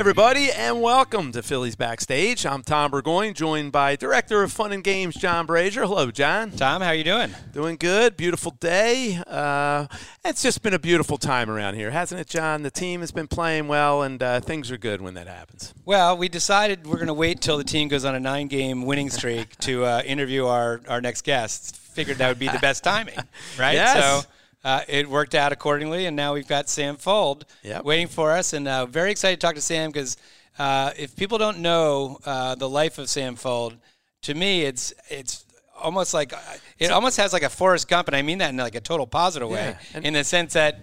Everybody, and welcome to Phillies Backstage. I'm Tom Burgoyne, joined by Director of Fun and Games, John Brazer. Hello, John. Tom, how are you doing? Doing good. Beautiful day. Uh, it's just been a beautiful time around here, hasn't it, John? The team has been playing well, and uh, things are good when that happens. Well, we decided we're going to wait till the team goes on a nine-game winning streak to uh, interview our, our next guest. Figured that would be the best timing, right? Yes. So uh, it worked out accordingly, and now we've got Sam Fuld Yep. waiting for us, and uh, very excited to talk to Sam because uh, if people don't know uh, the life of Sam Fuld, to me, it's it's almost like it almost has like a Forrest Gump, and I mean that in like a total positive way, Yeah, in the sense that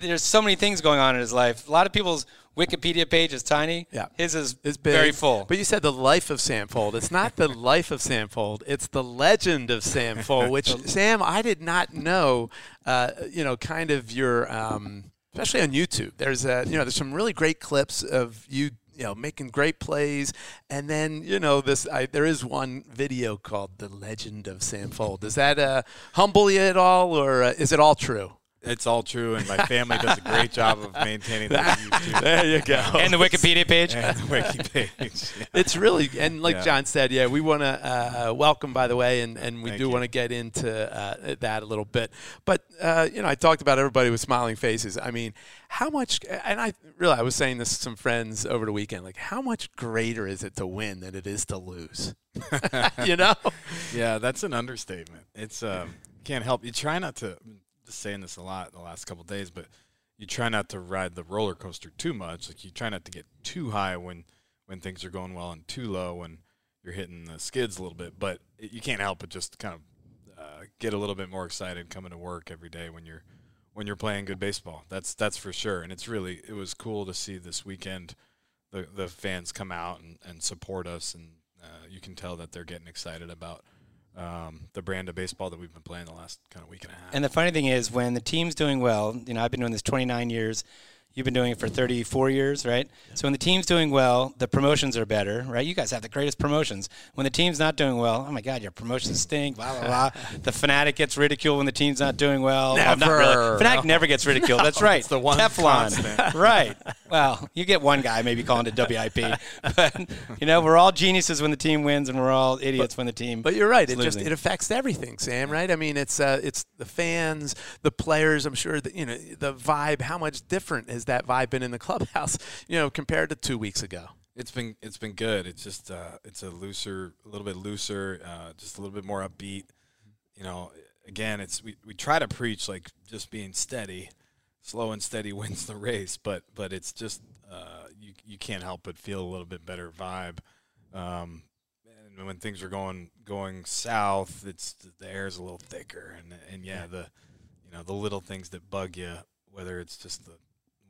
there's so many things going on in his life. A lot of people's Wikipedia page is tiny. Yeah. his is It's big, very full. But you said the life of Sam Fuld. It's not the life of Sam Fuld. It's the legend of Sam Fuld, which, Sam, I did not know, uh, you know, kind of your, um, especially on YouTube. There's, a, you know, there's some really great clips of you, you know, making great plays. And then, you know, this, I, there is one video called The Legend of Sam Fuld. Does that uh, humble you at all, or uh, is it all true? It's all true, and my family does a great job of maintaining the YouTube There you go. and the Wikipedia page. and the wiki page. Yeah. It's really and like Yeah. John said, yeah, we want to uh, welcome by the way, and, and we Thank do want to get into uh, that a little bit. But uh, you know, I talked about everybody with smiling faces. I mean, how much? And I really, I was saying this to some friends over the weekend. Like, how much greater is it to win than it is to lose? you know? Yeah, that's an understatement. It's um, can't help. You try not to. Saying this a lot the last couple days, but you try not to ride the roller coaster too much. Like you try not to get too high when when things are going well, and too low when you're hitting the skids a little bit. But it, you can't help but just kind of uh, get a little bit more excited coming to work every day when you're when you're playing good baseball. That's that's for sure. And it's really it was cool to see this weekend the the fans come out and, and support us, and uh, you can tell that they're getting excited about um, the brand of baseball that we've been playing the last kind of week and a half. And the funny thing is, when the team's doing well, you know, I've been doing this 29 years. You've been doing it for 34 years, right? So when the team's doing well, the promotions are better, right? You guys have the greatest promotions. When the team's not doing well, oh my God, your promotions stink, blah, blah, blah. the Phanatic gets ridiculed when the team's not doing well. Well, not really. Never. Phanatic never gets ridiculed. That's right. it's the one Teflon. constant. right. Well, you get one guy maybe calling it WIP. But, you know, we're all geniuses when the team wins, and we're all idiots when the team But you're right. is It just it affects everything, Sam. Right? I mean, it's uh, it's the fans, the players. I'm sure that you know the vibe. How much different has that vibe been in the clubhouse? You know, compared to two weeks ago. It's been it's been good. It's just uh, it's a looser, a little bit looser, uh, just a little bit more upbeat. You know, again, it's we, we try to preach like just being steady, slow and steady wins the race, but but it's just uh, you you can't help but feel a little bit better vibe. Um, and when things are going going south, it's the air's a little thicker, and and yeah, the you know the little things that bug you, whether it's just the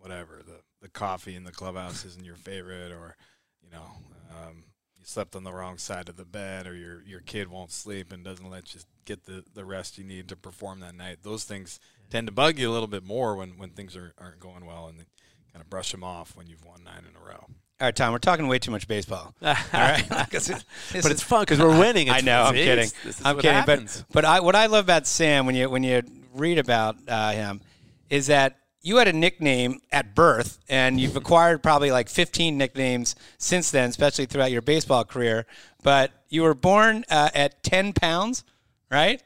whatever the the coffee in the clubhouse isn't your favorite, or you know um, you slept on the wrong side of the bed, or your your kid won't sleep and doesn't let you get the the rest you need to perform that night. Those things tend to bug you a little bit more when when things are, aren't going well, and then kind of brush them off when you've won nine in a row. All right, Tom, we're talking way too much baseball. All right, it- this but is- it's fun because we're winning. I know. I'm kidding. This is I'm what kidding. happens. But but I, what I love about Sam when you when you read about uh, him is that you had a nickname at birth, and you've acquired probably like 15 nicknames since then, especially throughout your baseball career. But you were born uh, at 10 pounds, right?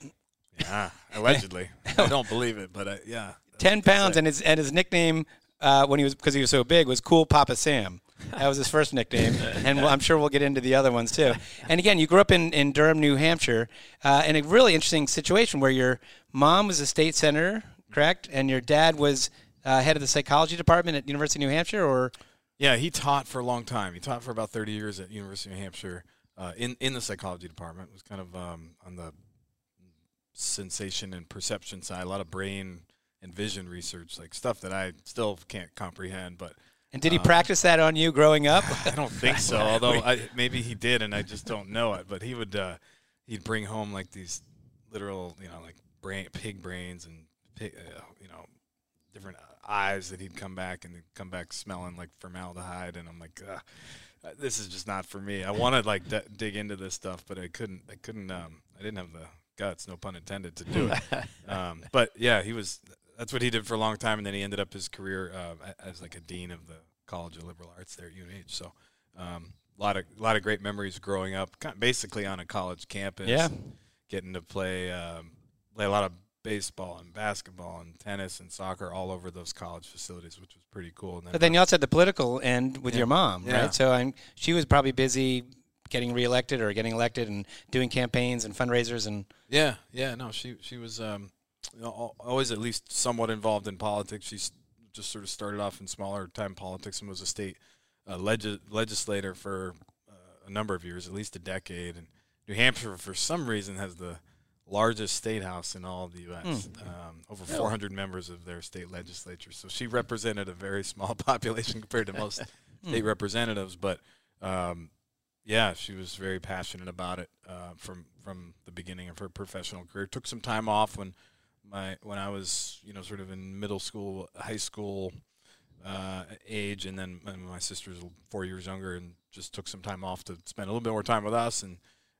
Yeah, allegedly. I don't believe it, but I, yeah. 10 pounds, and his and his nickname uh, when he was because he was so big was Cool Papa Sam. That was his first nickname, and we'll- I'm sure we'll get into the other ones too. And again, you grew up in, in Durham, New Hampshire, uh, in a really interesting situation where your mom was a state senator, correct, and your dad was uh, head of the psychology department at University of New Hampshire, or Yeah, he taught for a long time. He taught for about 30 years at University of New Hampshire uh, in in the psychology department. It was kind of um, on the sensation and perception side, a lot of brain and vision research, like stuff that I still can't comprehend. But and did he Uh, practice that on you growing up? I don't think so. Although I, maybe he did, and I just don't know it. But he would uh, he'd bring home like these literal, you know, like brain pig brains and pig, uh, you know different eyes that he'd come back and come back smelling like formaldehyde, and I'm like. Ugh. This is just not for me. I want to like d- dig into this stuff, but I couldn't. I couldn't. Um, I didn't have the guts, no pun intended, to do it. um, but yeah, he was. that's what he did for a long time, and then he ended up his career uh, as like a dean of the College of Liberal Arts there at UNH. So, um, a lot of a lot of great memories growing up, basically on a college campus. Yeah, getting to play um, play a lot of baseball and basketball and tennis and soccer all over those college facilities, which was pretty cool. Then but then you also had the political end with yeah. your mom, yeah. right? So I'm, she was probably busy getting reelected or getting elected and doing campaigns and fundraisers and yeah, yeah. No, she she was um, you know, always at least somewhat involved in politics. She just sort of started off in smaller time politics and was a state uh, leg- legislator for uh, a number of years, at least a decade. And New Hampshire, for some reason, has the largest state house in all of the U.S. Mm. Um, over 400 members of their state legislature. So she represented a very small population compared to most state representatives. But um, yeah, she was very passionate about it uh, from from the beginning of her professional career. Took some time off when my when I was you know sort of in middle school, high school uh, age, and then my sister's four years younger, and just took some time off to spend a little bit more time with us, and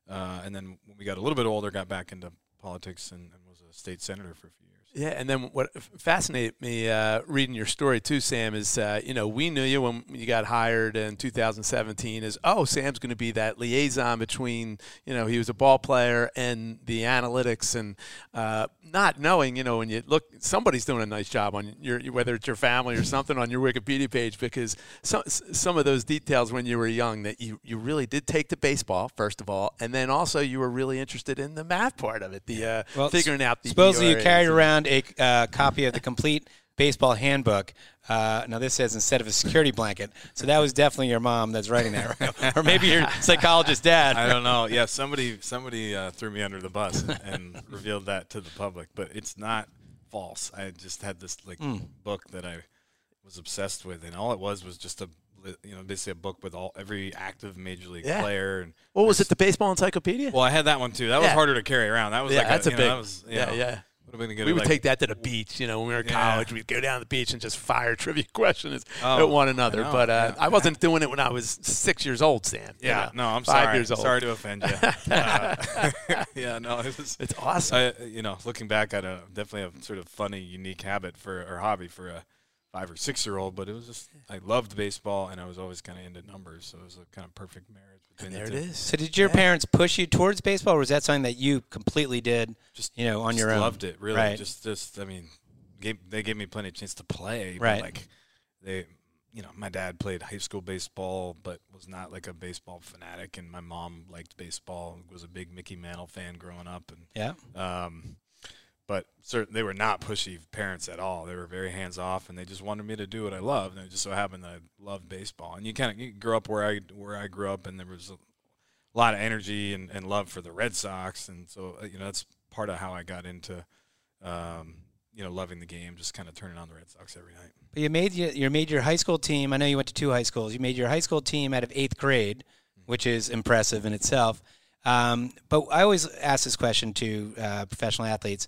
uh, and then when we got a little bit older, got back into politics and, and was a state senator for a few years. Yeah, and then what fascinated me uh, reading your story too, Sam, is uh, you know we knew you when you got hired in 2017 is oh Sam's going to be that liaison between you know he was a ball player and the analytics and uh, not knowing you know when you look somebody's doing a nice job on your whether it's your family or something on your Wikipedia page because some some of those details when you were young that you you really did take to baseball first of all and then also you were really interested in the math part of it the uh, well, figuring out the supposedly you carried around found a uh, copy of the complete baseball handbook. Uh, now this says instead of a security blanket, so that was definitely your mom that's writing that, right? or maybe your psychologist dad. I don't know. Yeah, somebody somebody uh, threw me under the bus and revealed that to the public, but it's not false. I just had this like mm. book that I was obsessed with, and all it was was just a you know basically a book with all every active major league yeah. player and what was it the baseball encyclopedia well i had that one too that yeah. was harder to carry around that was yeah, like that's a, a big know, was, yeah know, yeah we would take that to the beach, you know, when we were in yeah. college. We'd go down to the beach and just fire trivia questions oh, at one another. I but uh, yeah. I wasn't doing it when I was six years old, Sam. Yeah, you know, no, I'm five sorry. years old. Sorry to offend you. uh, yeah, no, it was. It's awesome. I, you know, looking back I definitely have sort of funny, unique habit for or hobby for a five or six year old, but it was just I loved baseball and I was always kind of into numbers, so it was a kind of perfect marriage. And there it is. So did your yeah. parents push you towards baseball, or was that something that you completely did? Just you know on your own. Loved it really. Right. Just just I mean, gave, they gave me plenty of chance to play. Right. Like they. You know, my dad played high school baseball, but was not like a baseball fanatic, and my mom liked baseball. Was a big Mickey Mantle fan growing up, and yeah, um, but certain they were not pushy parents at all. They were very hands off, and they just wanted me to do what I loved. And it just so happened that I loved baseball. And you kind of you grew up where I where I grew up, and there was a lot of energy and, and love for the Red Sox, and so uh, you know that's part of how I got into. Um, you know, loving the game, just kind of turning on the Red Sox every night. But you made your, you made your high school team. I know you went to two high schools. You made your high school team out of eighth grade, mm-hmm. which is impressive in itself. Um, but I always ask this question to uh, professional athletes: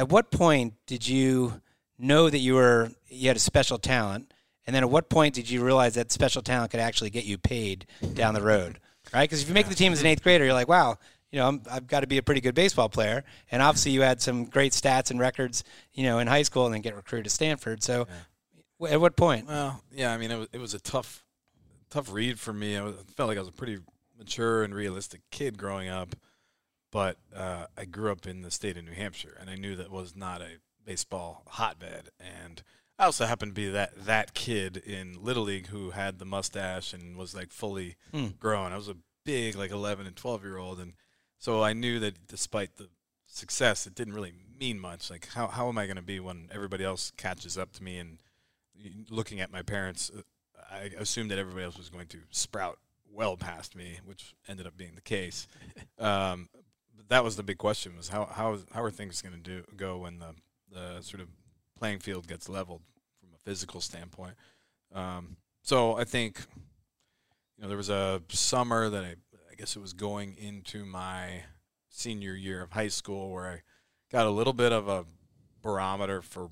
at what point did you know that you were you had a special talent, and then at what point did you realize that special talent could actually get you paid down the road? Right? Because if you make the team as an eighth grader, you're like, wow, you know, i have got to be a pretty good baseball player. And obviously, you had some great stats and records, you know, in high school, and then get recruited to Stanford. So, yeah. at what point? Well, yeah, I mean, it was it was a tough, tough read for me. I, was, I felt like I was a pretty mature and realistic kid growing up but uh, I grew up in the state of New Hampshire, and I knew that was not a baseball hotbed. And I also happened to be that that kid in Little League who had the mustache and was like fully mm. grown. I was a big like 11 and 12 year old, and so I knew that despite the success, it didn't really mean much. Like how how am I going to be when everybody else catches up to me? And looking at my parents, uh, I assumed that everybody else was going to sprout well past me, which ended up being the case. Um, that was the big question: was how how how are things going to do go when the the sort of playing field gets leveled from a physical standpoint? Um, so I think you know there was a summer that I I guess it was going into my senior year of high school where I got a little bit of a barometer for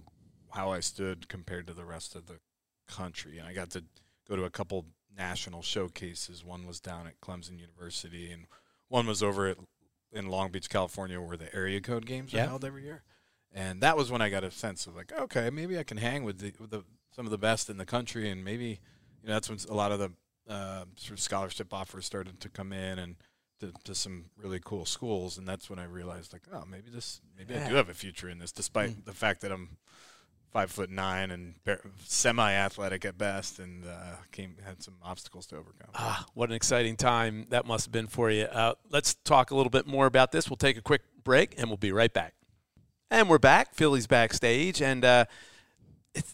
how I stood compared to the rest of the country, and I got to go to a couple national showcases. One was down at Clemson University, and one was over at in Long Beach, California, where the area code games are held every year. and that was when I got a sense of like, okay, maybe I can hang with the with the some of the best in the country, and maybe you know that's when a lot of the uh, sort of scholarship offers started to come in and. To, to some really cool schools, and that's when I realized, like, oh, maybe this, maybe I do have a future in this, despite Mm. the fact that I'm five foot nine and semi athletic at best, and uh, came had some obstacles to overcome. Ah, what an exciting time that must have been for you. Uh, let's talk a little bit more about this. We'll take a quick break and we'll be right back. And we're back, Phillies backstage, and uh,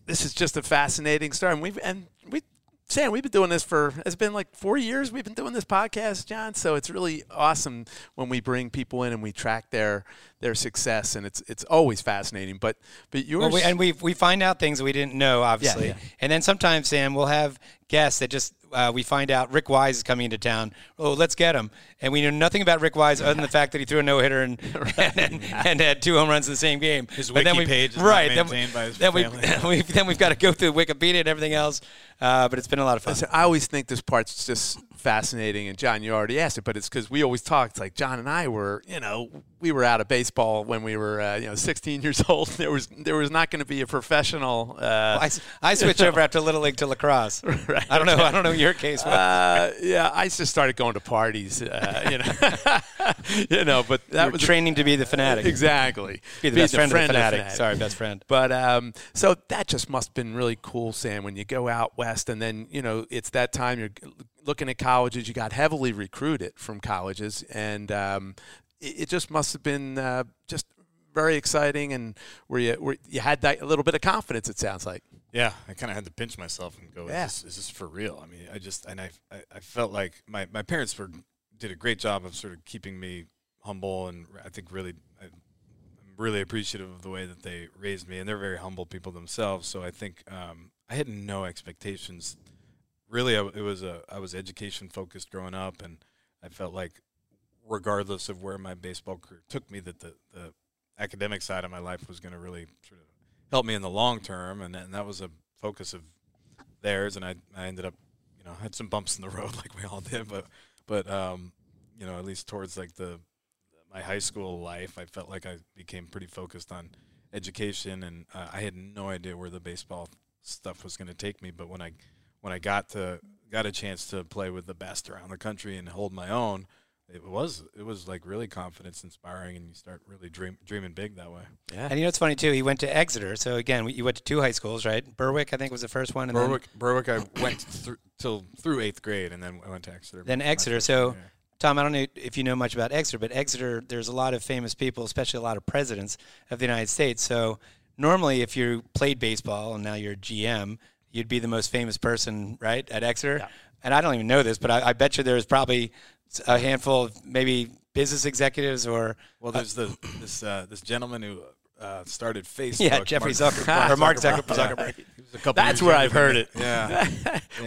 this is just a fascinating story. And we've and we, Sam, we've been doing this for it's been like four years. We've been doing this podcast, John. So it's really awesome when we bring people in and we track their their success, and it's it's always fascinating. But but yours Well, we, and we we find out things we didn't know, obviously. yeah. And then sometimes, Sam, we'll have guests that just uh, we find out Rick Wise is coming into town. Oh, let's get him. And we know nothing about Rick Wise other than the fact that he threw a no hitter and, and, and, and had two home runs in the same game. His But then wiki we- page is not right? then, maintained by his then we family. we've, then we've got to go through Wikipedia and everything else. Uh, but it's been a lot of fun. Listen, I always think this part's just fascinating, and John, you already asked it, but it's because we always talked like John and I were, you know, we were out of baseball when we were, uh, you know, 16 years old. There was there was not going to be a professional. Uh, I, I switched over after Little League to lacrosse. Right, I don't know. I don't know your case. was. uh, yeah, I just started going to parties, uh, you know, you know, but that You're was training to be the Phanatic. exactly Be the best friend, of the Phanatic. Phanatic. Sorry, best friend. But um, so that just must have been really cool, Sam, when you go out west and then, you know, it's that time you're looking at colleges. You got heavily recruited from colleges, and um, it, it just must have been uh, just very exciting and where you, where you had that a little bit of confidence, it sounds like. Yeah, I kind of had to pinch myself and go, Yeah. is, this, is this for real? I mean, I just, and I, I, I felt like my, my parents were, did a great job of sort of keeping me humble. And I think really, I, I'm really appreciative of the way that they raised me. And they're very humble people themselves. So I think um, I had no expectations. Really, I, it was a, I was education focused growing up. And I felt like, regardless of where my baseball career took me, that the, the academic side of my life was going to really sort of help me in the long term, and, and that was a focus of theirs. And I, I ended up, you know, had some bumps in the road like we all did, but but um, you know, at least towards like the my high school life, I felt like I became pretty focused on education, and uh, I had no idea where the baseball stuff was going to take me. But when I when I got to got a chance to play with the best around the country and hold my own, it was it was like really confidence inspiring, and you start really dream, dreaming big that way. Yeah. And you know it's funny too? He went to Exeter. So again, you went to two high schools, right? Berwick, I think, was the first one, and Berwick, Berwick, I went through till through eighth grade, and then I went to Exeter. then Exeter. So, year. Tom, I don't know if you know much about Exeter, but Exeter, there's a lot of famous people, especially a lot of presidents of the United States. So normally, if you played baseball and now you're a GM, you'd be the most famous person, right, at Exeter. Yeah. And I don't even know this, but I, I bet you there's probably a handful of maybe business executives or well, there's the this uh, this gentleman who uh, started Facebook. yeah, Jeffrey Mark Zuckerberg or Mark Zuckerberg. Zuckerberg. He was a couple That's years where I've heard it. Yeah.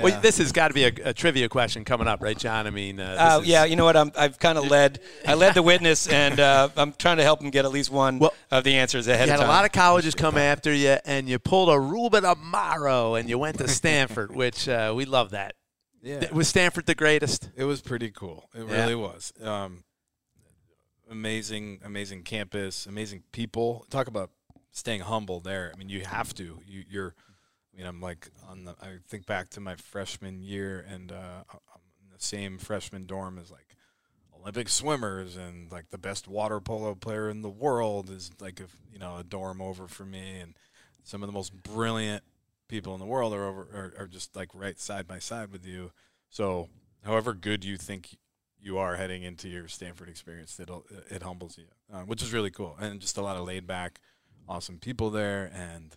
Well, this has got to be a, a trivia question coming up, right, John? I mean, uh, this Uh, is- yeah, you know what? I'm, I've kind of led. I led the witness, and uh, I'm trying to help him get at least one Well, of the answers ahead of time. You of had time. a lot of colleges come after you, and you pulled a Ruben Amaro, and you went to Stanford, which uh, we love that. yeah. Th- Was Stanford the greatest? It was pretty cool. It Yeah. really was. Um, amazing, amazing campus, amazing people. Talk about staying humble there. I mean, you have to. You, you're. I mean, I'm like on the. I think back to my freshman year, and uh, I'm in the same freshman dorm as like Olympic swimmers, and like the best water polo player in the world is like a you know a dorm over for me, and some of the most brilliant people in the world are over are, are just like right side by side with you. So, however good you think you are heading into your Stanford experience, it it humbles you, uh, which is really cool, and just a lot of laid back, awesome people there, and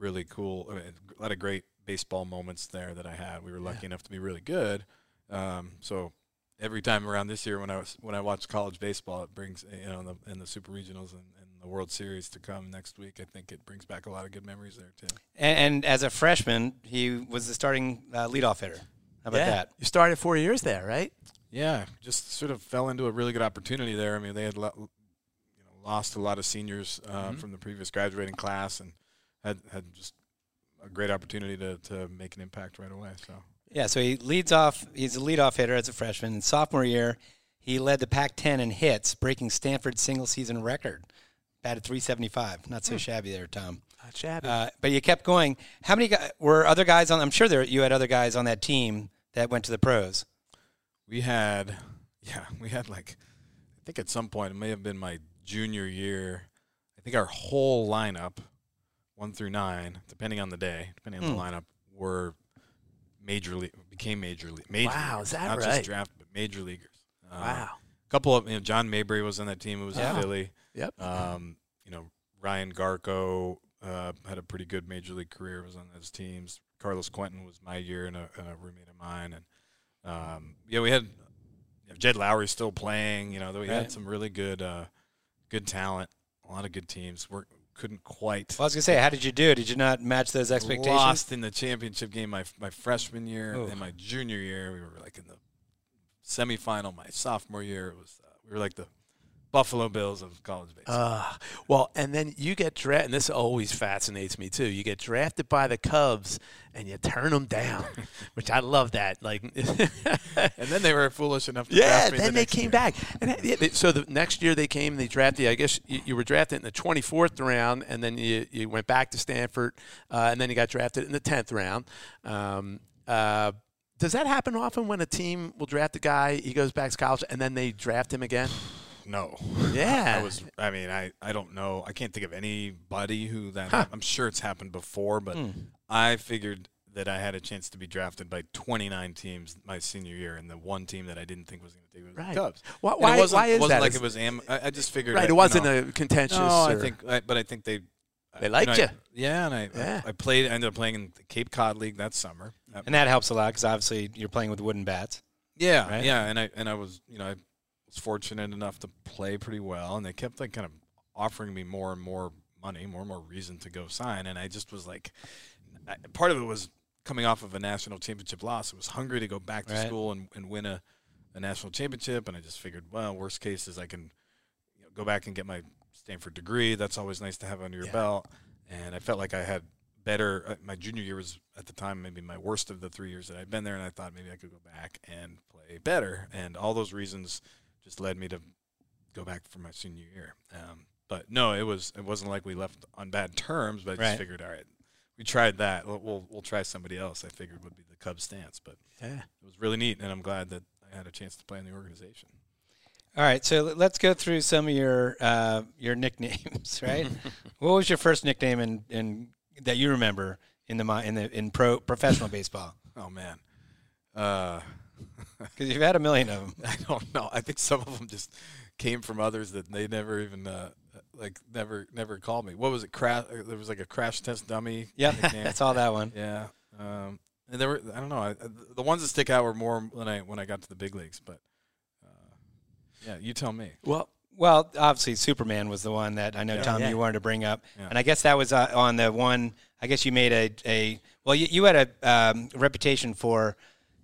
really cool. I mean, a lot of great baseball moments there that I had. We were lucky enough to be really good. Um, so every time around this year when I was when I watch college baseball, it brings you know in the, in the super regionals and, and the World Series to come next week. I think it brings back a lot of good memories there too. And, and as a freshman, he was the starting uh, leadoff hitter. How about yeah. that? You started four years there, right? Yeah, just sort of fell into a really good opportunity there. I mean, they had lo- you know lost a lot of seniors uh, Mhm. from the previous graduating class, and had had just a great opportunity to to make an impact right away. So Yeah, so he leads off. He's a leadoff hitter as a freshman. In sophomore year, he led the Pac-10 in hits, breaking Stanford's single-season record. batted 375. Not Hmm. so shabby there, Tom. Not shabby. Uh, but you kept going. How many guys were other guys on? I'm sure there you had other guys on that team that went to the pros. We had, yeah, we had like, I think at some point it may have been my junior year. I think our whole lineup, one through nine, depending on the day, depending on Hmm. the lineup, were major league became major league. Major Wow, leaguers, is that not right? just draft, but major leaguers. Uh, wow. A couple of you know, John Mayberry was on that team. It was Yeah. in Philly. Yep. Um, you know, Ryan Garko uh, had a pretty good major league career. Was on those teams. Carlos Quentin was my year and a, and a roommate of mine. And um, yeah, we had you know, Jed Lowrie still playing. You know, we Right. had some really good, uh, good talent. A lot of good teams. We couldn't quite. Well, I was gonna say, how did you do? Did you not match those expectations? Lost in the championship game my my freshman year Ooh. and my junior year. We were like in the semifinal my sophomore year. It was uh, we were like the Buffalo Bills of college baseball. Uh, well, and then you get drafted, and this always fascinates me too. You get drafted by the Cubs, and you turn them down, which I love that. Like, and then they were foolish enough to yeah, draft me the then they came year. back, and they- so the next year they came, and they drafted. you. I guess you, you were drafted in the 24th round, and then you you went back to Stanford, uh, and then you got drafted in the 10th round. Um, uh, does that happen often when a team will draft a guy, he goes back to college, and then they draft him again? No. Yeah. I was. I mean, I, I don't know. I can't think of anybody who that. hap- I'm sure it's happened before, but Hmm. I figured that I had a chance to be drafted by 29 teams my senior year, and the one team that I didn't think was going to take me was Right. the Cubs. Why- why- it wasn't, why is it wasn't that? like Is- it was. Am, I, I just figured. Right, I- it wasn't know, a contentious. No, I think, I, but I think they. They you liked know, you. I- Yeah, and I, Yeah. I I played. I ended up playing in the Cape Cod League that summer. And that helps a lot because obviously you're playing with wooden bats. Yeah, right? yeah, and I and I was you know I was fortunate enough to play pretty well, and they kept like kind of offering me more and more money, more and more reason to go sign, and I just was like, I, part of it was coming off of a national championship loss. I was hungry to go back to Right. school and, and win a, a national championship, and I just figured, well, worst case is I can you know, go back and get my Stanford degree. That's always nice to have under your Yeah. belt, and I felt like I had better. Uh, my junior year was at the time maybe my worst of the three years that I'd been there, and I thought maybe I could go back and play better. And all those reasons just led me to go back for my senior year. Um, but no, it was it wasn't like we left on bad terms. But I just Right. figured, all right, we tried that. We'll, we'll we'll try somebody else. I figured would be the Cubs stance, but Yeah. it was really neat, and I'm glad that I had a chance to play in the organization. All right, so let's go through some of your uh, your nicknames. Right, what was your first nickname in, in that you remember in the in the in pro professional baseball? Oh man. Uh, Because you've had a million of them. I don't know. I think some of them just came from others that they never even uh, like never never called me. What was it? Crash. There was like a crash test dummy. Yeah, I saw that one. Yeah. Um, and there were I don't know. I, the ones that stick out were more when I when I got to the big leagues. But uh, yeah, you tell me. Well, Well, obviously Superman was the one that I know Yeah. Tom Yeah. you wanted to bring up, Yeah. and I guess that was uh, on the one. I guess you made a, a well, you, you had a um, reputation for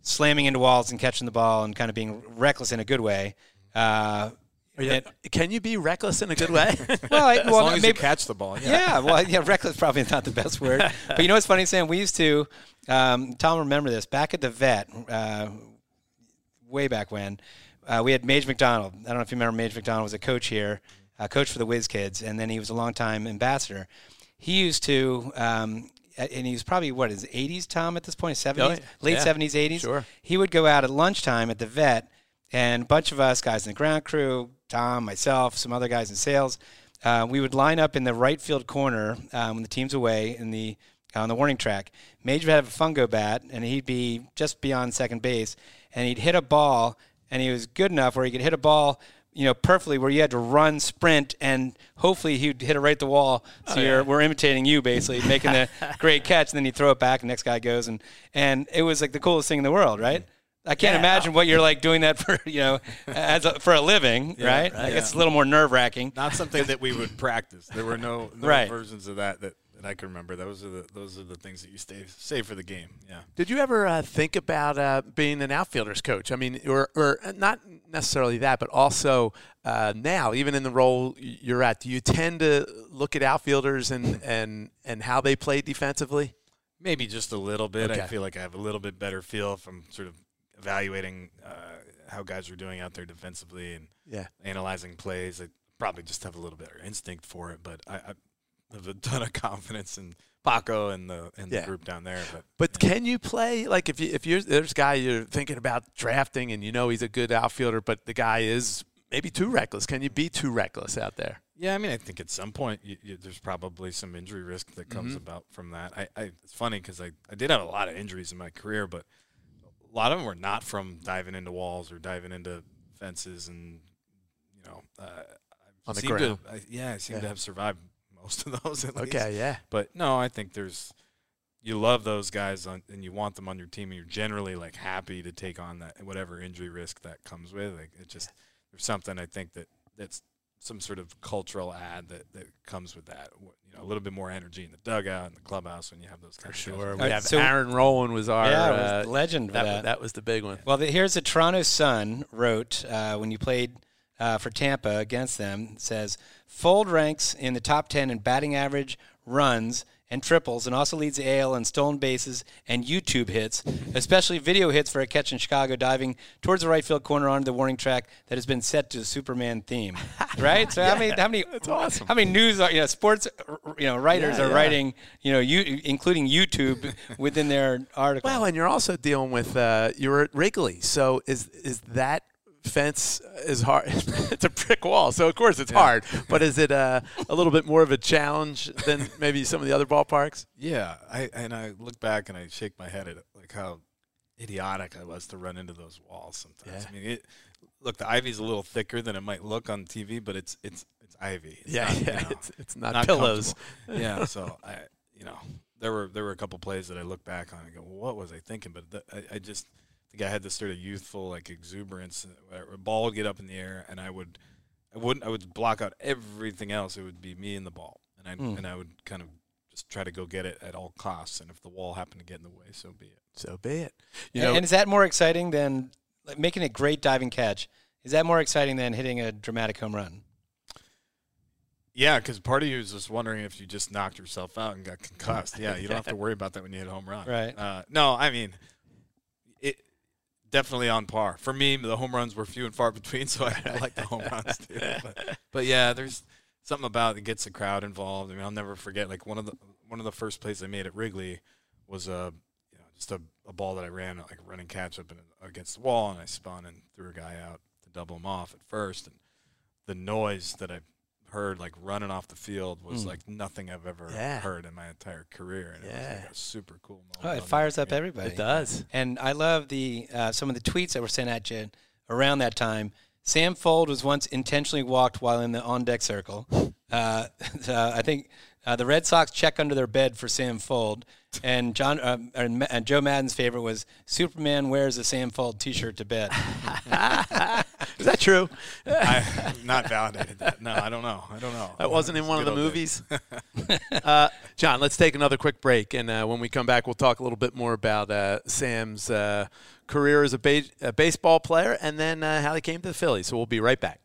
slamming into walls and catching the ball and kind of being reckless in a good way. Uh, are you- can you be reckless in a good way? well, I, As well, long as maybe, you catch the ball. Yeah. yeah, well, yeah, reckless probably not the best word. But you know what's funny, Sam? We used to, um, Tom, remember this back at the vet, uh, way back when. Uh, we had Maje McDonnell. I don't know if you remember Maje McDonnell was a coach here, a coach for the Whiz Kids, and then he was a longtime ambassador. He used to, um, and he was probably what his 80s, Tom, at this point, 70s, Oh, yeah. late Yeah. 70s, 80s. Sure. He would go out at lunchtime at the vet, and a bunch of us guys in the ground crew, Tom, myself, some other guys in sales, uh, we would line up in the right field corner um, when the team's away in the on the warning track. Major would have a fungo bat, and he'd be just beyond second base, and he'd hit a ball, and he was good enough where he could hit a ball, you know, perfectly where you had to run, sprint, and hopefully he'd hit it right at the wall. So oh, you're, we're imitating you basically, making the great catch, and then you throw it back, and next guy goes, and and it was like the coolest thing in the world, right? I can't Yeah. imagine what you're like doing that for, you know, as a, for a living, right? I guess it's a little more nerve wracking. Not something that we would practice. There were no, no Right. versions of that, that that I can remember. Those are the those are the things that you stay save for the game. Yeah. Did you ever uh, think about uh, being an outfielders coach? I mean, or, or uh, not necessarily that, but also uh, now, even in the role you're at, do you tend to look at outfielders and, and, and how they play defensively? Maybe just a little bit. Okay. I feel like I have a little bit better feel I'm sort of evaluating uh, how guys are doing out there defensively and Yeah. analyzing plays. I probably just have a little bit of instinct for it. But I, I have a ton of confidence in Paco and the and Yeah. the group down there. But But can you play like if you if you're there's a guy you're thinking about drafting and you know he's a good outfielder, but the guy is maybe too reckless. Can you be too reckless out there? Yeah, I mean, I think at some point you, you, there's probably some injury risk that comes Mhm. about from that. I, I it's funny because I, I did have a lot of injuries in my career, but a lot of them were not from diving into walls or diving into fences, and you know, uh, I On the seem ground. To, I, yeah, I seem Yeah. to have survived most of those. At least. Okay, yeah. but no, I think there's you love those guys on, and you want them on your team, and you're generally like happy to take on that whatever injury risk that comes with. Like it just there's something I think that that's some sort of cultural ad that, that comes with that. You know, a little bit more energy in the dugout and the clubhouse when you have those For kinds sure. of We right, have so- Aaron Rowand was our yeah, it uh, legend for that, that. that was the big one. Well, the, here's a Toronto Sun wrote uh, when you played uh, for Tampa against them. Says Fuld ranks in the top ten in batting average, runs, and triples, and also leads the AL in stolen bases and YouTube hits, especially video hits for a catch in Chicago, diving towards the right field corner onto the warning track that has been set to the Superman theme. Right? So how many how many That's awesome. how many news are, you know sports you know writers Yeah, are yeah. writing you know you including YouTube within their article. Well, and you're also dealing with uh, you're at Wrigley, so is is that fence is hard? it's a brick wall, so of course it's hard. But is it uh, a little bit more of a challenge than maybe some of the other ballparks? Yeah, I and I look back and I shake my head at like how idiotic I was to run into those walls sometimes. Yeah. I mean, it, look, the ivy's a little thicker than it might look on TV, but it's it's it's ivy. It's yeah, not, you yeah. know, It's it's not, not pillows. yeah, so I, you know, there were there were a couple plays that I look back on and go, well, what was I thinking? But the, I, I just think I had this sort of youthful like exuberance. Where a ball would get up in the air, and I would, I wouldn't, I would block out everything else. It would be me and the ball, and I Hmm. and I would kind of just try to go get it at all costs. And if the wall happened to get in the way, so be it. So be it. You and, know, and is that more exciting than like, making a great diving catch? Is that more exciting than hitting a dramatic home run? Yeah, because part of you is just wondering if you just knocked yourself out and got concussed. Yeah, you don't have to worry about that when you hit a home run. Right. Uh, no, I mean, it definitely on par. For me, the home runs were few and far between, so I, like the home runs too. But, but yeah, there's something about it gets the crowd involved. I mean, I'll never forget like one of the one of the first plays I made at Wrigley was a you know just a, a ball that I ran like running catch up in, against the wall, and I spun and threw a guy out to double him off at first, and the noise that I heard like running off the field was Mm. like nothing I've ever Yeah. heard in my entire career, and it was like a super cool moment. Oh, it fires up game. everybody. it does. And I love the uh, some of the tweets that were sent at you around that time. Sam Fuld was once intentionally walked while in the on deck circle. Uh, uh, I think uh, the Red Sox check under their bed for Sam Fuld, and John uh, and, and Joe Maddon's favorite was Superman wears a Sam Fuld T-shirt to bed. Is that true? I not validated that. No, I don't know. I don't know. That wasn't in one of the movies. uh, John, let's take another quick break, and uh, when we come back, we'll talk a little bit more about uh, Sam's uh, career as a, ba- a baseball player, and then uh, how he came to the Phillies. So we'll be right back.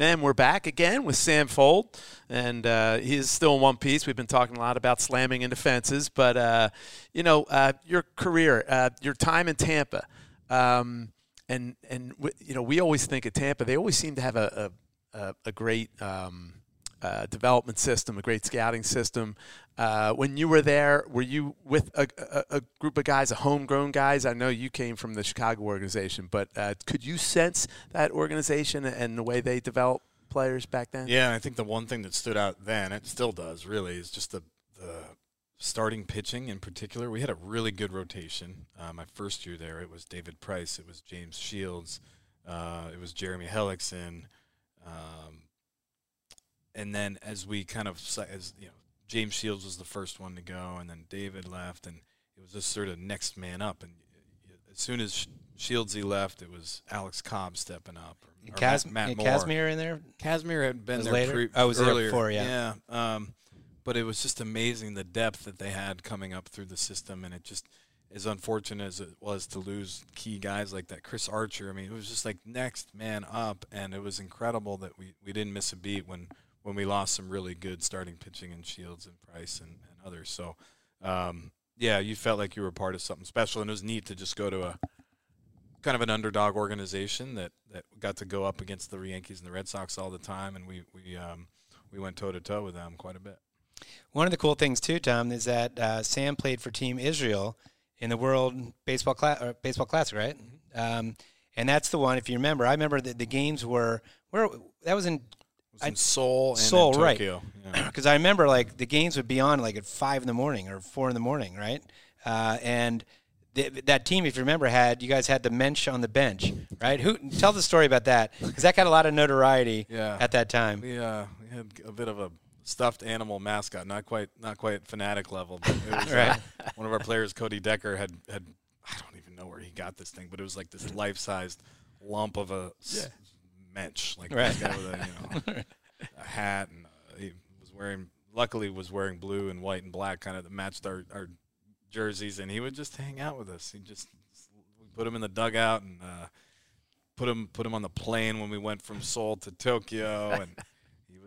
And we're back again with Sam Fuld, and uh, he is still in one piece. We've been talking a lot about slamming into fences, but uh, you know uh, your career, uh, your time in Tampa, um, and and you know we always think of Tampa. They always seem to have a a, a, great um, uh, development system, a great scouting system. Uh, when you were there, were you with a, a, a group of guys, a homegrown guys? I know you came from the Chicago organization, but uh, could you sense that organization and the way they develop players back then? Yeah, I think the one thing that stood out then, it still does, really, is just the the starting pitching in particular. We had a really good rotation. Uh, my first year there, it was David Price, it was James Shields, uh, it was Jeremy Hellickson, um, and then as we kind of as you know, James Shields was the first one to go, and then David left, and it was just sort of next man up. And as soon as Sh- Shieldsy left, it was Alex Cobb stepping up. Or, or Cas- Matt, Matt Moore. Kazmir in there. Kazmir had been Was there later? pre- Oh, was there earlier. before, yeah. Yeah. Um, but it was just amazing the depth that they had coming up through the system, and it just as unfortunate as it was to lose key guys like that, Chris Archer. I mean, it was just like next man up, and it was incredible that we, we didn't miss a beat when when we lost some really good starting pitching in Shields and Price and, and others. So, um, yeah, you felt like you were part of something special, and it was neat to just go to a kind of an underdog organization that, that got to go up against the Yankees and the Red Sox all the time, and we we um, we went toe to toe with them quite a bit. One of the cool things too, Tom, is that uh, Sam played for Team Israel in the World Baseball Cla- or Baseball Classic, right? Um, and that's the one. If you remember, I remember that the games were where that was in in Seoul and Seoul, in right. Tokyo. Yeah. because I remember like the games would be on like at five in the morning or four in the morning, right? Uh, and th- that team, if you remember, had you guys had the mensch on the bench, right? Who tell the story about that because that got a lot of notoriety Yeah. at that time. We uh, we had a bit of a stuffed animal mascot, not quite not quite Phanatic level, but it was Right. uh, one of our players, Cody Decker, had had I don't even know where he got this thing, but it was like this life-sized lump of a s- mensch, like Right. this guy with a you know a hat, and uh, he was wearing luckily was wearing blue and white and black, kind of that matched our our jerseys, and he would just hang out with us. He just we put him in the dugout and. Uh, Put him, put him on the plane when we went from Seoul to Tokyo, and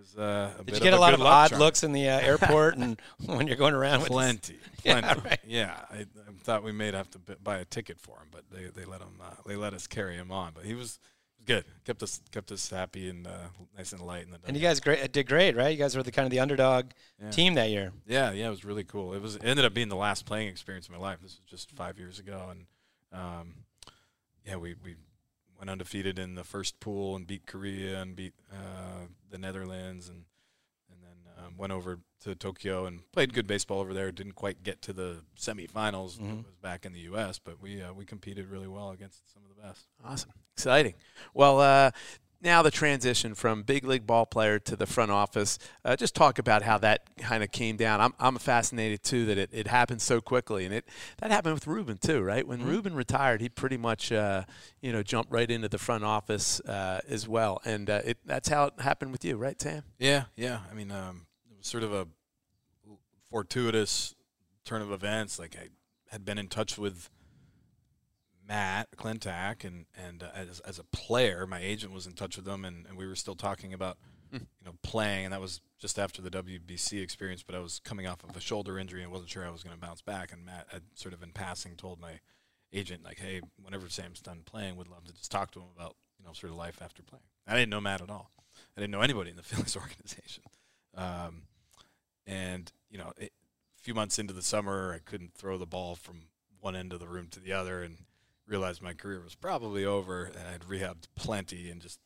was uh, a Did bit you get of a lot of odd charm. looks in the uh, airport and when you're going around with Plenty, Yeah, right. Yeah, I, I thought we may have to buy a ticket for him, but they, they let him uh, they let us carry him on. But he was good, kept us kept us happy and uh, nice and light in the. And you guys great, did great, right? You guys were the kind of the underdog Yeah. team that year. Yeah, yeah, it was really cool. It was it ended up being the last playing experience of my life. This was just five years ago, and um, yeah, we we went undefeated in the first pool and beat Korea and beat uh, the Netherlands, and and then um, went over to Tokyo and played good baseball over there. Didn't quite get to the semifinals. Mhm. It was back in the U.S., but we uh, we competed really well against some of the best. Awesome. Exciting. Well, uh, now the transition from big league ball player to the front office. Uh, just talk about how that kind of came down. I'm, I'm fascinated too that it, it happened so quickly, and it that happened with Ruben too, right? When Mhm. Ruben retired, he pretty much uh, you know jumped right into the front office uh, as well, and uh, it that's how it happened with you, right, Sam? Yeah, yeah. I mean, um, it was sort of a fortuitous turn of events. Like I had been in touch with Matt Klentak, and and uh, as as a player, my agent was in touch with them, and, and we were still talking about Hmm. you know playing, and that was just after the WBC experience. But I was coming off of a shoulder injury and wasn't sure I was going to bounce back. And Matt had sort of in passing told my agent like, hey, whenever Sam's done playing, would love to just talk to him about you know sort of life after playing. I didn't know Matt at all. I didn't know anybody in the Phillies organization. Um, and you know, it, a few months into the summer, I couldn't throw the ball from one end of the room to the other, and realized my career was probably over. And I'd rehabbed plenty, and just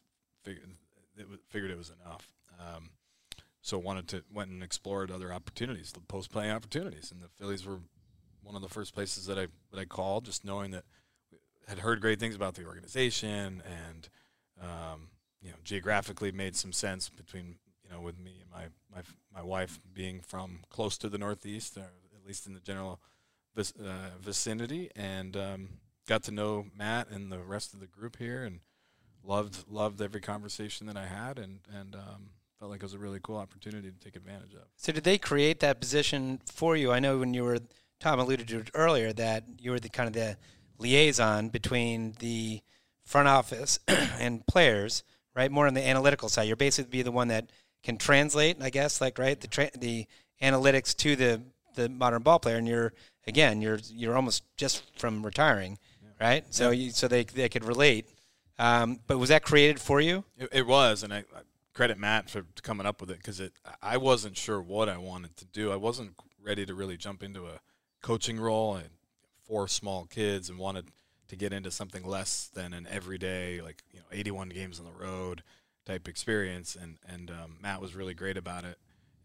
figured it was, figured it was enough. Um, so wanted to went and explored other opportunities, the post playing opportunities, and the Phillies were one of the first places that I that I called, just knowing that had heard great things about the organization and um, you know geographically made some sense between you know with me and my my my wife being from close to the Northeast, or at least in the general vic- uh, vicinity, and um, got to know Matt and the rest of the group here, and loved loved every conversation that I had, and and um, felt like it was a really cool opportunity to take advantage of. So did they create that position for you? I know when you were Tom alluded to it earlier that you were the kind of the liaison between the front office and players, right? More on the analytical side. You're basically be the one that can translate, I guess, like right the tra- the analytics to the the modern ball player, and you're again you're you're almost just from retiring, right? So you so they they could relate. Um, but was that created for you? It, it was, and I, I credit Matt for coming up with it because it. I wasn't sure what I wanted to do. I wasn't ready to really jump into a coaching role. Had four small kids and wanted to get into something less than an everyday, like you know, 81 games on the road type experience. And and um, Matt was really great about it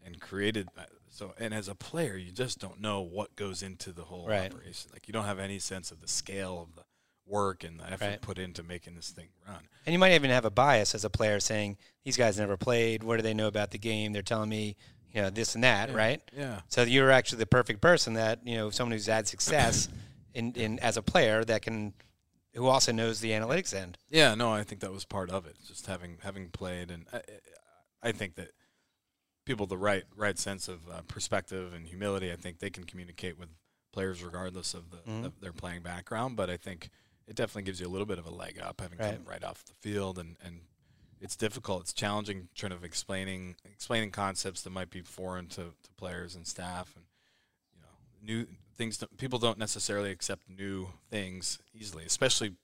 and created. So and as a player, you just don't know what goes into the whole Right. operation. Like you don't have any sense of the scale of the work and the effort Right. put into making this thing run. And you might even have a bias as a player saying, these guys never played. What do they know about the game? They're telling me, you know, this and that, Yeah. right? Yeah. So you're actually the perfect person that, you know, someone who's had success in, in as a player that can, who also knows the analytics end. Yeah, no, I think that was part of it. Just having having played, and I, I think that people the right right sense of uh, perspective and humility. I think they can communicate with players regardless of the Mhm. of their playing background. But I think it definitely gives you a little bit of a leg up having Right. come right off the field, and and it's difficult. It's challenging trying of explaining explaining concepts that might be foreign to, to players and staff, and you know new things. That people don't necessarily accept new things easily, especially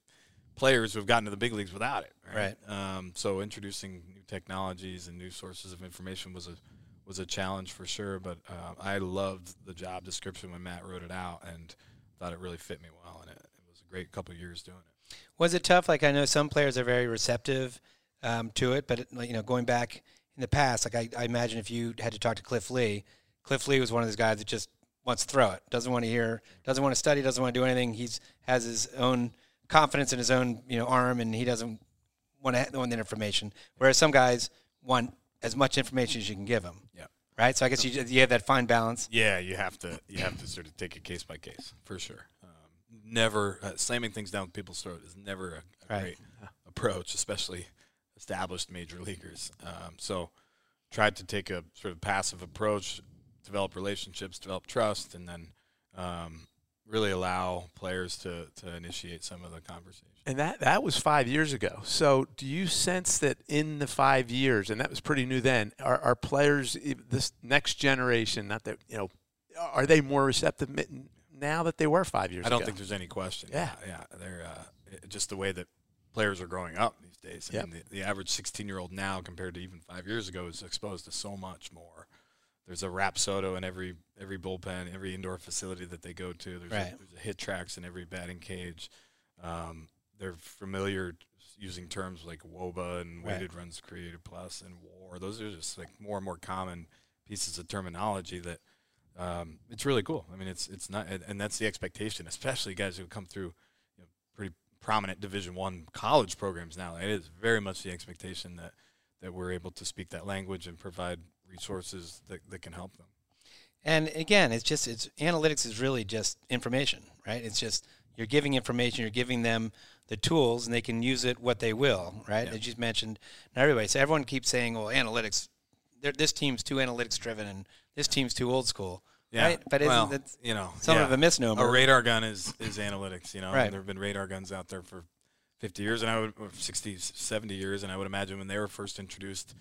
players who have gotten to the big leagues without it. Right. Um, so introducing new technologies and new sources of information was a was a challenge for sure. But uh, I loved the job description when Matt wrote it out and thought it really fit me well, and it, it was a great couple of years doing it. Was it tough? Like I know some players are very receptive um, to it, but it, you know, going back in the past, like I, I imagine if you had to talk to Cliff Lee, Cliff Lee was one of those guys that just wants to throw it, doesn't want to hear, doesn't want to study, doesn't want to do anything. He's has his own confidence in his own you know arm, and he doesn't want to want the information. Whereas some guys want as much information as you can give them. Yeah. Right. So I guess you you have that fine balance. Yeah, you have to you have to sort of take it case by case for sure. Um, never uh, slamming things down people's throat is never a, a Right. great approach, especially established major leaguers. Um, so, tried to take a sort of passive approach, develop relationships, develop trust, and then um, really allow players to to initiate some of the conversation. And that that was five years ago. So, do you sense that in the five years, and that was pretty new then, are, are players this next generation? Not that you know, are they more receptive now that they were five years ago? I don't ago? think there's any question. Yeah. yeah, they're uh, just the way that players are growing up these days. I Yep. mean, the, the average 16 year old now compared to even five years ago is exposed to so much more. There's a Rapsodo in every every bullpen, every indoor facility that they go to. There's, Right. a, there's a HitTrax in every batting cage. Um, they're familiar using terms like WOBA and Right. weighted runs created plus and WAR. Those are just like more and more common pieces of terminology that um, it's really cool. I mean, it's it's not, and, and that's the expectation, especially guys who come through you know, pretty prominent Division One college programs now. It is very much the expectation that that we're able to speak that language and provide resources that, that can help them. And again, it's just it's analytics is really just information, right? It's just you're giving information, you're giving them the tools, and they can use it what they will, right? Yeah. As you mentioned, not everybody. So everyone keeps saying, "Well, analytics, this team's too analytics driven, and this team's too old school." Right? But isn't well, that you know Some yeah. of a misnomer. A radar gun is is analytics. You know, Right. there have been radar guns out there for 50 years, and I would or 60, 70 years, and I would imagine when they were first introduced,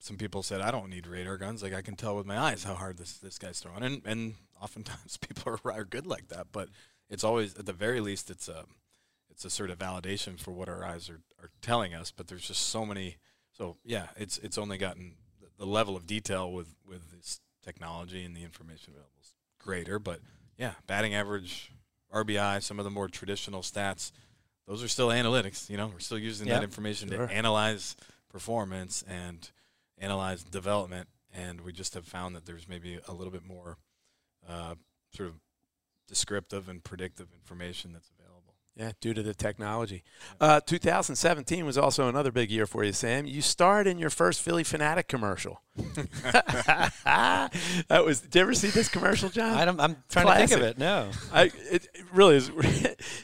some people said, "I don't need radar guns. Like I can tell with my eyes how hard this this guy's throwing." And and oftentimes people are, are good like that, but it's always at the very least it's a it's a sort of validation for what our eyes are, are telling us. But there's just so many. So yeah, it's it's only gotten the level of detail with with this technology and the information available is greater. But yeah, batting average, RBI, some of the more traditional stats, those are still analytics. You know, we're still using Yep. that information Sure. to analyze performance and analyze development. And we just have found that there's maybe a little bit more uh, sort of descriptive and predictive information that's. Yeah, due to the technology. Uh, 2017 was also another big year for you, Sam. You starred in your first Phillie Phanatic commercial. that was. Did you ever see this commercial, John? I don't, I'm trying to think of it. No. I, it, it really is.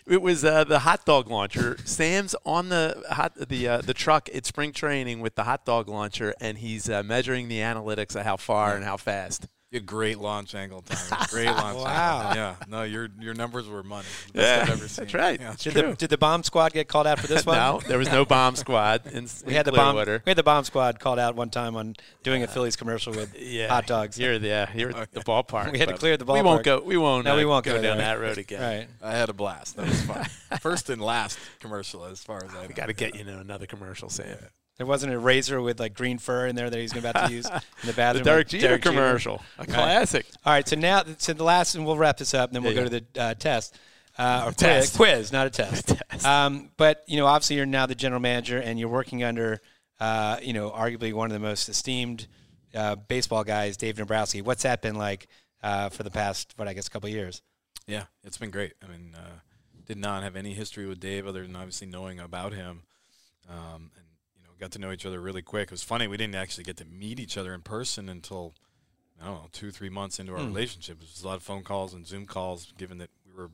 It was uh, the hot dog launcher. Sam's on the hot the uh, the truck at spring training with the hot dog launcher, and he's uh, measuring the analytics of how far and how fast. You had great launch angle time. Great launch Wow. angle. Yeah. No, your your numbers were money. The best I've ever seen. that's right. Yeah. Did the, did the bomb squad get called out for this one? no, there was no bomb squad. In, We had the in bomb. Clearwater. We had the bomb squad called out one time on doing a Phillies commercial with Yeah, hot dogs. You're the yeah, you're at the ballpark. We had to clear the ballpark. We won't go. We won't. No, uh, we won't go, go down there. that road again. Right. I had a blast. That was fun. First and last commercial, as far as I know. We got to get you to another commercial, Sam. There wasn't a razor with like green fur in there that he's about to use in the bathroom. The bathroom. Derek with Jeter commercial, a classic. All right, so now so the last, and we'll wrap this up, and then we'll Yeah, go to the uh, test. Uh, or quiz, Test. quiz, not a test. Test. Um, but you know, obviously, you're now the general manager, and you're working under, uh, you know, arguably one of the most esteemed uh, baseball guys, Dave Dombrowski. What's that been like uh, for the past, what I guess, a couple of years? Yeah, it's been great. I mean, uh, did not have any history with Dave other than obviously knowing about him, um, and you know, got to know each other really quick. It was funny we didn't actually get to meet each other in person until I don't know two, three months into our Hmm. relationship. It was a lot of phone calls and Zoom calls, given that we were,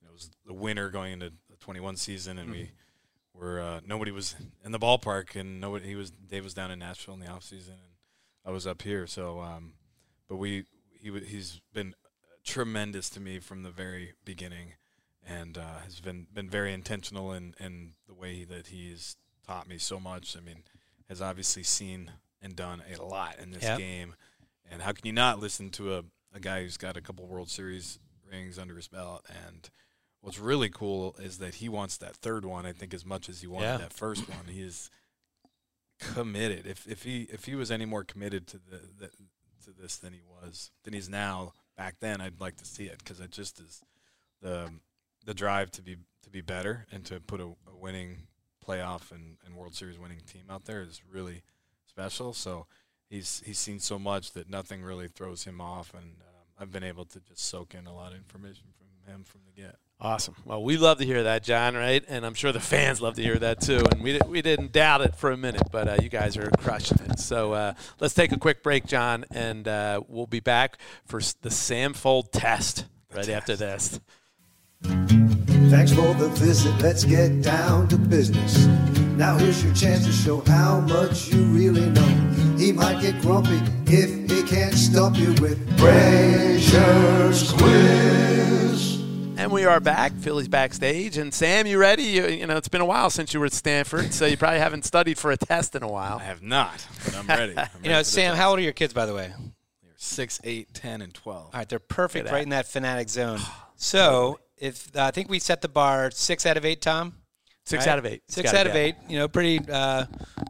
you know, it was the winter going into the 21 season, and we were uh, nobody was in the ballpark, and nobody he was Dave was down in Nashville in the off season, and I was up here. So, um, but we he he's been tremendous to me from the very beginning, and uh, has been been very intentional in in the way that he's taught me so much. I mean, has obviously seen and done a lot in this Yep. game, and how can you not listen to a a guy who's got a couple World Series rings under his belt and what's really cool is that he wants that third one. I think as much as he wanted Yeah. that first one, he is committed. If if he if he was any more committed to the, the to this than he was than he's now back then, I'd like to see it because it just is the the drive to be to be better and to put a, a winning playoff and, and World Series winning team out there is really special. So he's he's seen so much that nothing really throws him off, and um, I've been able to just soak in a lot of information from him from the get. Awesome. Well, we love to hear that, John, right? And I'm sure the fans love to hear that too. And we, we didn't doubt it for a minute, but uh, you guys are crushing it. So uh, let's take a quick break, John, and uh, we'll be back for the Sam Fuld test right after this. Thanks for the visit. Let's get down to business. Now here's your chance to show how much you really know. He might get grumpy if he can't stump you with Brazer's quiz. And we are back, Phillies backstage. And Sam, you ready? You, you know, it's been a while since you were at Stanford, so you probably haven't studied for a test in a while. I have not, but I'm ready. I'm You ready know, Sam, test. how old are your kids, by the way? They're six, eight, ten, and twelve. All right, they're perfect right in that Phanatic zone. So if uh, I think we set the bar six out of eight, Tom. Six right? out of eight. It's Six out of eight. You know, pretty uh,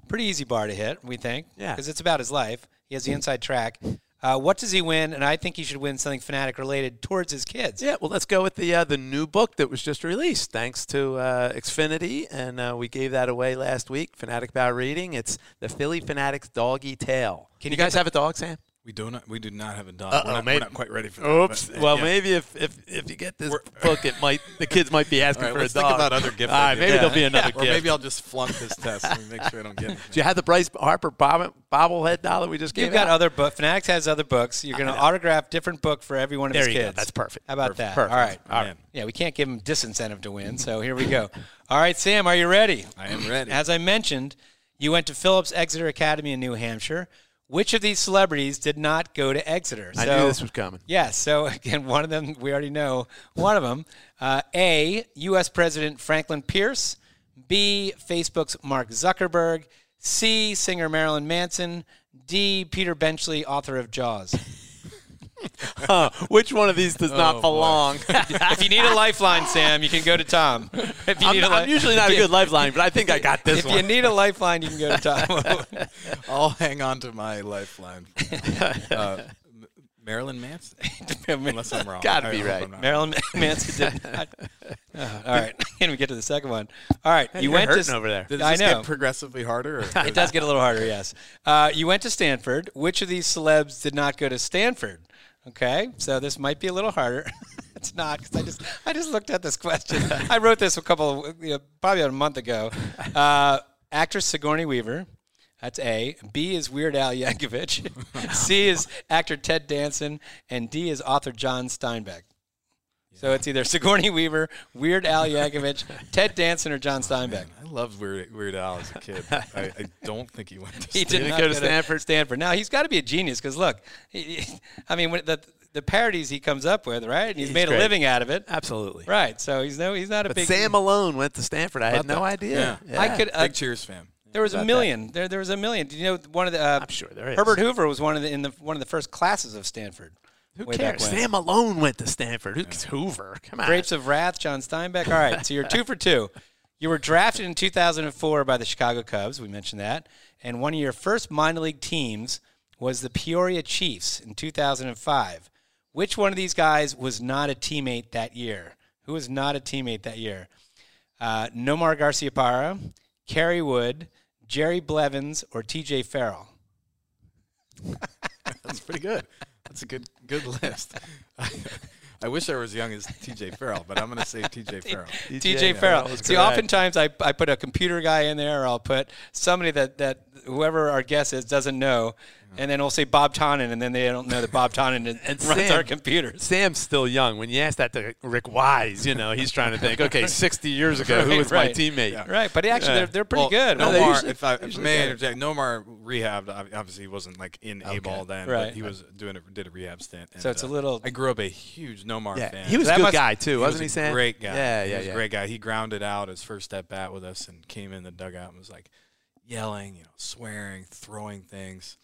pretty easy bar to hit. We think. Yeah. Because it's about his life. He has the inside track. Uh, what does he win? And I think he should win something Phanatic related towards his kids. Yeah, well, let's go with the uh, the new book that was just released, thanks to uh, Xfinity, and uh, we gave that away last week. Phanatic about reading. It's the Phillie Phanatic's Doggy Tale. Can you guys have a dog, Sam? We do not. We do not have a dog. We're, not, maybe- we're not quite ready for that. Oops. but, uh, well, yeah. maybe if, if if you get this book, it might the kids might be asking All right, for let's a dog. think about other gifts. All right, maybe there'll be another Or gift. maybe I'll just flunk this test and make sure I don't get it. Do you have the Bryce Harper bob- bobblehead doll that we just gave You've got out? other book. Phanatic's has other books. You're going to autograph different book for every one of There his you go. kids. That's perfect. How about Perfect. that? Perfect. All right. All right. Yeah, we can't give him disincentive to win. So here we go. All right, Sam, are you ready? I am ready. As I mentioned, you went to Phillips Exeter Academy in New Hampshire. Which of these celebrities did not go to Exeter? I So- knew this was coming. Yes. So again, one of them we already know. One of them, uh, A. U.S. President Franklin Pierce. B. Facebook's Mark Zuckerberg. C. Singer Marilyn Manson. D. Peter Benchley, author of Jaws. Huh, which one of these does not Oh, boy. belong? if you need a lifeline, Sam, you can go to Tom. If you I'm, need a I'm usually not a good lifeline, but I think I got this If one. you need a lifeline, you can go to Tom. I'll hang on to my lifeline. uh, Marilyn Manson, unless I'm wrong. Gotta be right. Marilyn Manson did not. Uh, all right, can we get to the second one? All right, you You're went hurting to over there. Does I know. get progressively harder? Or It does get a little harder, yes. Uh, you went to Stanford. Which of these celebs did not go to Stanford? Okay, so this might be a little harder. it's not because I just I just looked at this question. I wrote this a couple, of, you know, probably a month ago. Uh, actress Sigourney Weaver. That's A. B is Weird Al Yankovic. C is actor Ted Danson, and D is author John Steinbeck. So it's either Sigourney Weaver, Weird Al Yankovic, Ted Danson, or John Steinbeck. I loved Weird, Weird Al as a kid. I, I don't think he went to He Stanford. did didn't go to Stanford? Stanford. Now he's got to be a genius because look, he, he- I mean, when the the parodies he comes up with, right? And he's, He's made great. a living out of it, Absolutely. right? So he's no, he's not a But big. Sam alone went to Stanford. I had no that. idea. Yeah. I could. Uh, Big Cheers fan. there was a about million. There, there was a million. Do you know one of the? Uh, I'm sure there is. Herbert Hoover was one of the in the one of the first classes of Stanford. Who way cares? Sam alone went to Stanford. Who's Hoover? Come on. Grapes of Wrath, John Steinbeck. All right, so you're two for two. You were drafted in 2004 by the Chicago Cubs. We mentioned that, and one of your first minor league teams was the Peoria Chiefs in 2005. Which one of these guys was not a teammate that year? Who was not a teammate that year? Uh, Nomar Garciaparra, Kerry Wood, Jerry Blevins, or T.J. Farrell? That's pretty good. That's a good good list. I wish I were as young as T.J. Farrell, but I'm going to say T.J. Farrell. TJ Farrell. See, oftentimes I, I put a computer guy in there, or I'll put somebody that, that whoever our guest is doesn't know, and then we'll say Bob Tonnen, and then they don't know that Bob Tonnen And runs Sam- our computers. Sam's still young. When you ask that to Rick Wise, you know, he's trying to think, okay, 60 years ago, who Right, was my right. teammate? Right, but actually Yeah. they're, they're pretty Well, good. No, they Nomar, usually- if I, if may interject, Nomar rehabbed. Obviously, he wasn't like in A ball then, Right. but he was doing a, did a rehab stint. So and, it's a uh, little- I grew up a huge Nomar Yeah, fan. he was That a good must- guy too, He wasn't was he, a Sam? Great guy. Yeah, he yeah, was yeah. a great guy. He grounded out his first at bat with us and came in the dugout and was like yelling, you know, swearing, throwing things,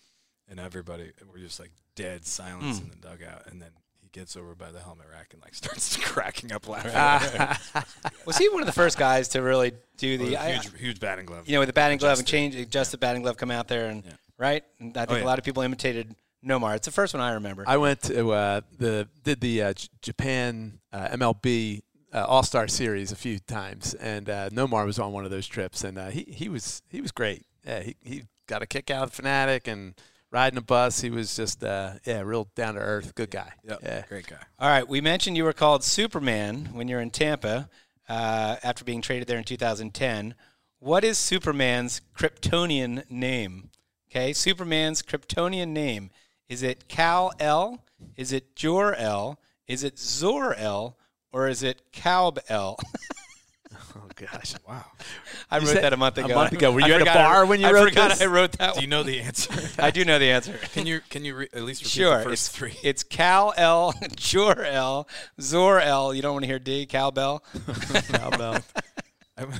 and everybody we're just like dead silence Hmm. in the dugout. And then he he gets over by the helmet rack and like starts cracking up laughing. Ah. Was he one of the first guys to really do the, a I- huge, huge batting glove. you know, with the batting glove and Adjust it. change, adjust the batting glove, come out there and right? And I think yeah. a lot of people imitated Nomar. It's the first one I remember. I went to uh, the did the uh, J- Japan uh, MLB uh, All Star Series a few times, and uh, Nomar was on one of those trips, and uh, he he was he was great. Yeah, he he got a kick out of Phanatic and riding a bus. He was just uh, yeah, real down to earth, good guy. Yep, Yeah. great guy. All right, we mentioned you were called Superman when you're in Tampa uh, after being traded there in 2010. What is Superman's Kryptonian name? Okay, Superman's Kryptonian name. Is it Kal El? Is it Jor El? Is it Zor El? Or is it Kaub El? Oh gosh. Wow. I You wrote said- that a month ago. a month ago. Were I you at a forgot I- bar when you I wrote forgot this? I wrote that. Do you know the answer? I do know the answer. can you can you re- at least repeat Sure. the first It's, three? it's Kal-El, Jor L, Zor-El. You don't want to hear D, Cowbell. Cowbell. I'm-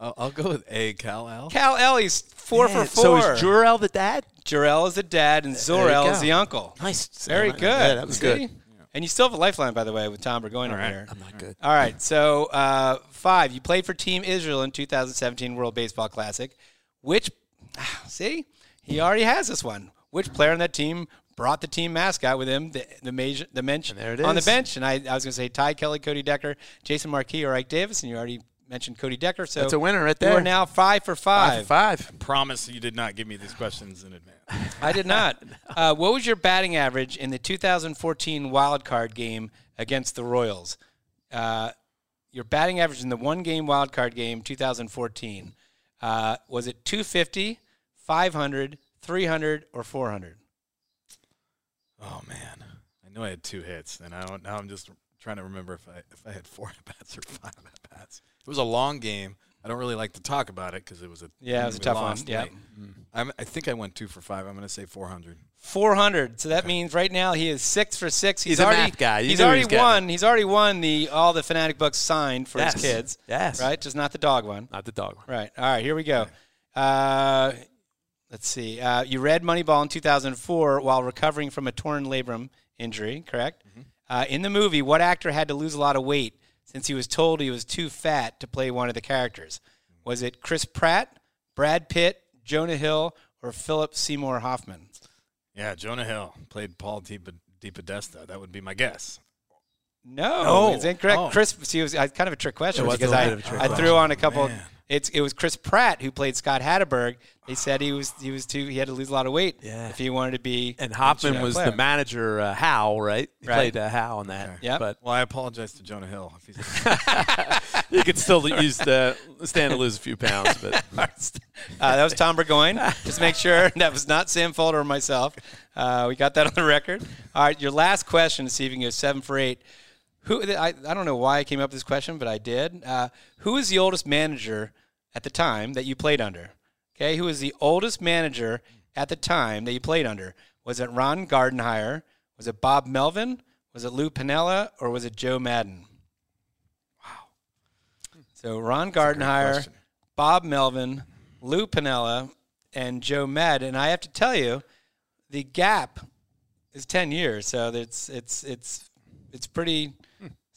I'll, I'll go with A. Kal-El. Cal L, he's four for four. So is Jor-El the dad? Jor-El is the dad, and There Zor you El go. is the uncle. Nice. Very good. Yeah, that was See? good. And you still have a lifeline, by the way, with Tom Burgoyne over right. here. I'm not good. All right. So, uh, five, you played for Team Israel in 2017 World Baseball Classic. Which, see, he already has this one. Which player on that team brought the team mascot with him, the the, major, the bench there it on the bench? And I, I was going to say Ty Kelly, Cody Decker, Jason Marquis, or Ike Davis, and you already mentioned Cody Decker. So That's a winner right there. We're now five for Five. five. for five. Promise you did not give me these questions in advance. I did not. Uh, what was your batting average in the 2014 wild card game against the Royals? Uh, your batting average in the one game wild card game 2014 uh, was it 250, 500, 300, or 400? Oh man, I know I had two hits, and I don't. Now I'm just trying to remember if I if I had four at bats or five at bats. It was a long game. I don't really like to talk about it because it was a Yeah, it was a tough one. Yeah. late. I'm, I think I went two for five. I'm going to say 400. 400. So that means right now he is six for six. He's, He's a already math guy. You he's already was getting won. He's already won the all the Phanatic books signed for Yes. his kids. Yes. Right, just not the dog one. Not the dog. one. Right. All right. Here we go. Uh, let's see. Uh, you read Moneyball in 2004 while recovering from a torn labrum injury, correct? Uh, in the movie, what actor had to lose a lot of weight since he was told he was too fat to play one of the characters? Was it Chris Pratt, Brad Pitt, Jonah Hill, or Philip Seymour Hoffman? Yeah, Jonah Hill played Paul Di DePodesta. That would be my guess. No, No. it's incorrect. Oh. Chris, see, it was uh, kind of a trick question It was a because I, bit of a trick I question. threw on a couple. Man. It's it was Chris Pratt who played Scott Hatteberg. They said he was he was too he had to lose a lot of weight Yeah. if he wanted to be. And Hoffman was player. the manager, uh, Hal, right? He Right. played uh, Hal on that. Okay. Yep. But Well, I apologize to Jonah Hill. If he's you could still use the stand to lose a few pounds. But Uh, that was Tom Burgoyne. Just make sure that was not Sam Folder or myself. Uh, we got that on the record. All right, your last question to see if you can go seven for eight. Who I, I don't know why I came up with this question, but I did. Uh, who is the oldest manager at the time that you played under? Okay, who is the oldest manager at the time that you played under? Was it Ron Gardenhire? Was it Bob Melvin? Was it Lou Piniella? Or was it Joe Maddon? Wow. So Ron Gardenhire. Bob Melvin, Lou Piniella, and Joe Maddon. And I have to tell you, the gap is ten years, so it's it's it's it's pretty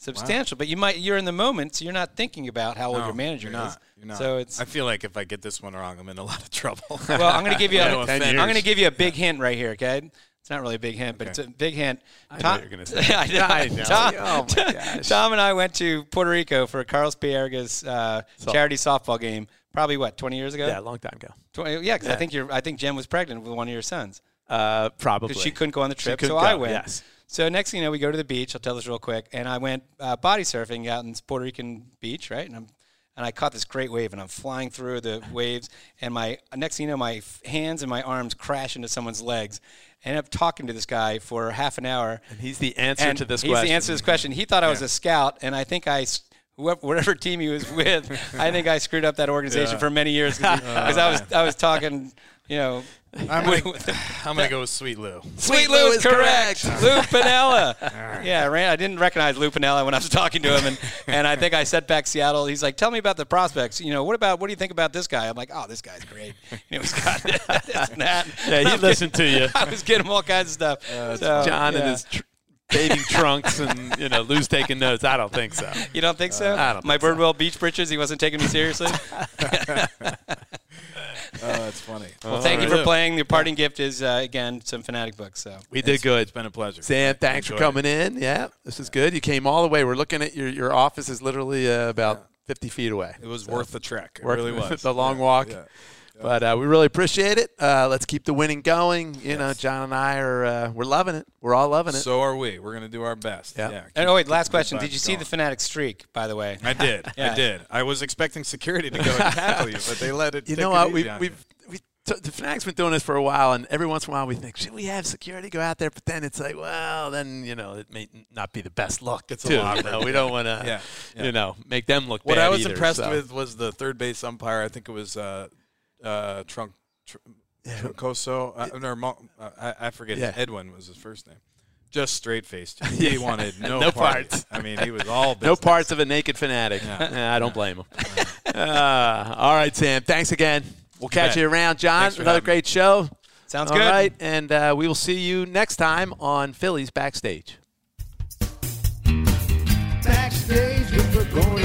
substantial. But you might you're in the moment, so you're not thinking about how old your manager you're not. is. You're not. So it's I feel like if I get this one wrong, I'm in a lot of trouble. well, I'm going to give you a, No I'm going to give you a big hint right here. Okay, it's not really a big hint, but it's a big hint. I know you're gonna say. I know. I know. Tom, Oh, my gosh. Tom and I went to Puerto Rico for Carlos Baerga's uh, So- charity softball game. Probably what 20 years ago. yeah, a long time ago. 20, yeah, because I think you're. I think Jen was pregnant with one of your sons Uh, probably. because she couldn't go on the trip, so I went. Yes. So next thing you know, we go to the beach. I'll tell this real quick. And I went uh, body surfing out in this Puerto Rican beach, right? And I'm and I caught this great wave, and I'm flying through the waves. And my next thing you know, my f- hands and my arms crash into someone's legs. I ended up talking to this guy for half an hour. And he's the answer to this question. he's question. the answer to this question. He thought I was a scout, and I think I. Whoever, whatever team he was with, I think I screwed up that organization for many years because I was I was talking, you know, I'm gonna, I'm gonna go with Sweet Lou. Sweet Lou is correct. Lou Piniella. Yeah, I, ran, I didn't recognize Lou Piniella when I was talking to him, and, and I think I set back Seattle. He's like, "Tell me about the prospects. You know, what about what do you think about this guy?" I'm like, "Oh, this guy's great. You know, he's got this and that." Yeah, he I'm listened to you. I was getting all kinds of stuff. Uh, so, John yeah. and his tr- bathing trunks and you know Lou's taking notes. I don't think so. You don't think so? Uh, I don't My think so. Birdwell beach britches. He wasn't taking me seriously. Oh, that's funny. well, thank you for playing. The parting gift is uh, again some Phanatic books. So We did good. It's been a pleasure. Sam, thanks for Enjoyed coming in. Yeah, this is good. You came all the way. We're looking at your your office is literally uh, about 50 feet away. It was worth the trek. It really was. the long Yeah, walk. Yeah. But uh, we really appreciate it. Uh, let's keep the winning going. You know, John and I are uh, we're loving it. We're all loving it. So are we. We're gonna do our best. Yeah. Yeah. And, oh wait, last question. Did you see going. the Phanatic streak? By the way, I did. Yeah. I did. I was expecting security to go and tackle you, but they let it. you know it what? easy We've we've we t- the Phanatic's been doing this for a while, and every once in a while we think, should we have security go out there? But then it's like, well, then you know it may not be the best look. It's a too. lot you know, we don't want to, Yeah, yeah. you know, make them look What bad I was either, impressed so. with was the third base umpire. I think it was uh, uh, Trunk. Tr- Troncoso, uh, no, Mo- uh, I, I forget. Yeah. Edwin was his first name. Just straight faced. He Yeah. wanted no, No part. parts. I mean, he was all No business. parts of a naked Phanatic. Yeah. Nah, I don't blame him. uh, all right, Sam. Thanks again. We'll catch bet. you around, John. Thanks for Another having me. great show. sounds All good. right, and uh, we will see you next time on Phillies Backstage. Backstage with the going